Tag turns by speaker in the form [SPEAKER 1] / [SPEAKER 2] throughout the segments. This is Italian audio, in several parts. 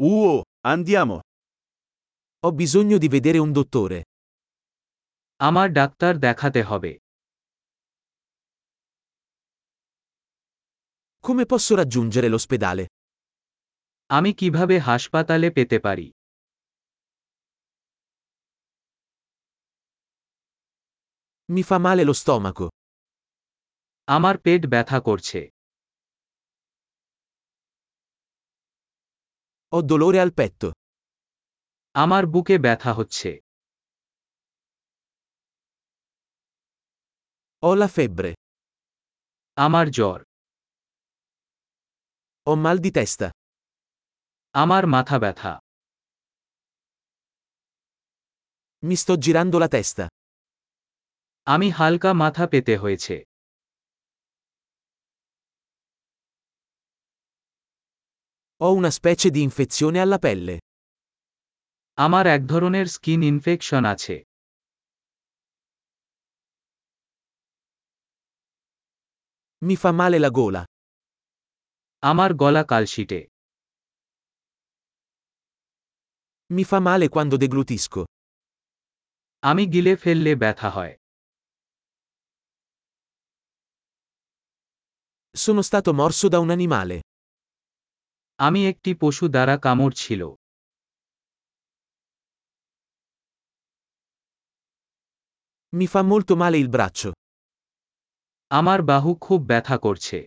[SPEAKER 1] Uh, andiamo.
[SPEAKER 2] Ho bisogno di vedere un dottore.
[SPEAKER 3] আমার ডাক্তার দেখাতে হবে
[SPEAKER 2] Come posso raggiungere l'ospedale?
[SPEAKER 3] আমি কিভাবে হাসপাতালে পেতে পারি
[SPEAKER 2] Mi fa male lo stomaco.
[SPEAKER 3] আমার পেট ব্যথা করছে
[SPEAKER 2] Ho dolore al petto.
[SPEAKER 3] আমার বুকে ব্যথা হচ্ছে
[SPEAKER 2] Ho la febbre.
[SPEAKER 3] আমার জ্বর
[SPEAKER 2] Ho mal di testa.
[SPEAKER 3] আমার মাথা ব্যথা
[SPEAKER 2] Mi sto girando la testa.
[SPEAKER 3] আমি হালকা মাথা পেতে হয়েছে
[SPEAKER 2] Ho una specie di infezione alla pelle.
[SPEAKER 3] আমার এক ধরনের স্কিন ইনফেকশন আছে
[SPEAKER 2] Mi fa male la gola.
[SPEAKER 3] আমার গলা কালশিটে
[SPEAKER 2] Mi fa male quando deglutisco.
[SPEAKER 3] আমি গিলে ফেললে ব্যথা হয়
[SPEAKER 2] Sono stato morso da un animale.
[SPEAKER 3] আমি একটি পশু দ্বারা কামড় ছিল
[SPEAKER 2] Mi fa molto male il braccio.
[SPEAKER 3] আমার বাহু খুব ব্যথা করছে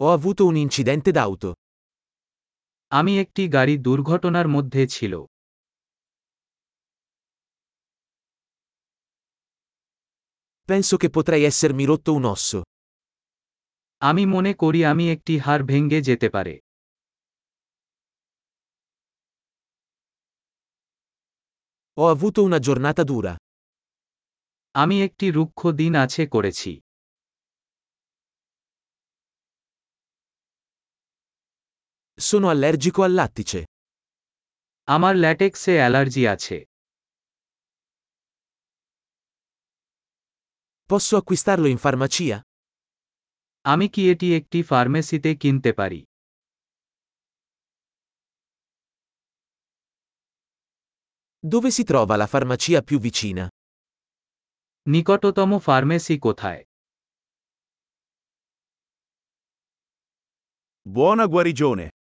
[SPEAKER 2] Ho avuto un incidente d'auto.
[SPEAKER 3] আমি একটি গাড়ি দুর্ঘটনার মধ্যে ছিল
[SPEAKER 2] Penso che potrei essermi rotto un osso.
[SPEAKER 3] আমি মনে করি আমি একটি হাড় ভেঙ্গে যেতে পারে
[SPEAKER 2] Ho avuto una giornata dura.
[SPEAKER 3] আমি একটি রুক্ষ দিন আছে করেছি
[SPEAKER 2] Sono allergico al lattice.
[SPEAKER 3] আমার ল্যাটেক্সে অ্যালার্জি আছে
[SPEAKER 2] Posso acquistarlo in farmacia?
[SPEAKER 3] আমি কি এটি একটি ফার্মেসিতে কিনতে পারি
[SPEAKER 2] Dove si trova la farmacia più vicina?
[SPEAKER 3] নিকটতম ফার্মেসি কোথায়
[SPEAKER 1] Buona guarigione.